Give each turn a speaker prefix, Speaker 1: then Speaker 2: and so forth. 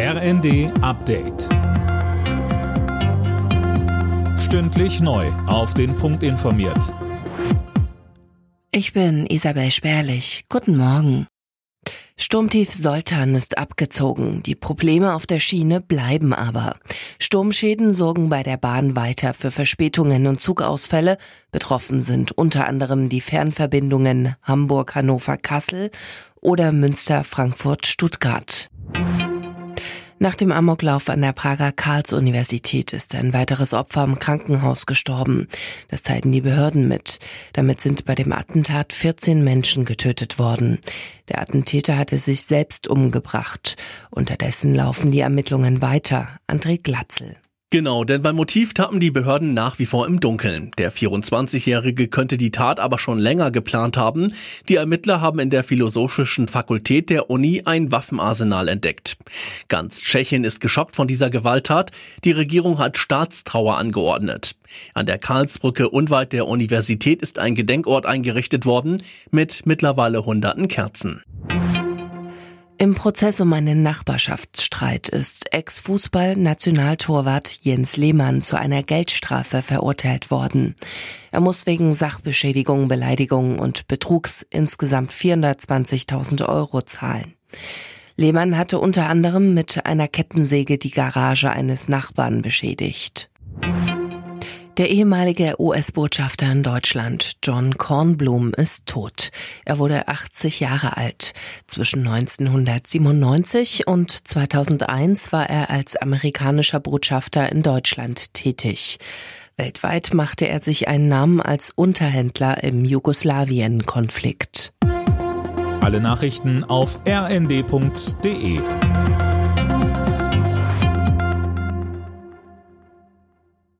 Speaker 1: RND Update. Stündlich neu. Auf den Punkt informiert.
Speaker 2: Ich bin Isabel Spärlich. Guten Morgen. Sturmtief Soltan ist abgezogen. Die Probleme auf der Schiene bleiben aber. Sturmschäden sorgen bei der Bahn weiter für Verspätungen und Zugausfälle. Betroffen sind unter anderem die Fernverbindungen Hamburg-Hannover-Kassel oder Münster-Frankfurt-Stuttgart. Nach dem Amoklauf an der Prager Karls-Universität ist ein weiteres Opfer im Krankenhaus gestorben. Das teilten die Behörden mit. Damit sind bei dem Attentat 14 Menschen getötet worden. Der Attentäter hatte sich selbst umgebracht. Unterdessen laufen die Ermittlungen weiter. André Glatzel.
Speaker 3: Genau, denn beim Motiv tappen die Behörden nach wie vor im Dunkeln. Der 24-Jährige könnte die Tat aber schon länger geplant haben. Die Ermittler haben in der Philosophischen Fakultät der Uni ein Waffenarsenal entdeckt. Ganz Tschechien ist geschockt von dieser Gewalttat. Die Regierung hat Staatstrauer angeordnet. An der Karlsbrücke unweit der Universität ist ein Gedenkort eingerichtet worden mit mittlerweile hunderten Kerzen.
Speaker 2: Im Prozess um einen Nachbarschaftsstreit ist Ex-Fußball-Nationaltorwart Jens Lehmann zu einer Geldstrafe verurteilt worden. Er muss wegen Sachbeschädigung, Beleidigung und Betrugs insgesamt 420.000 Euro zahlen. Lehmann hatte unter anderem mit einer Kettensäge die Garage eines Nachbarn beschädigt. Der ehemalige US-Botschafter in Deutschland, John Kornblum, ist tot. Er wurde 80 Jahre alt. Zwischen 1997 und 2001 war er als amerikanischer Botschafter in Deutschland tätig. Weltweit machte er sich einen Namen als Unterhändler im Jugoslawien-Konflikt.
Speaker 1: Alle Nachrichten auf rnd.de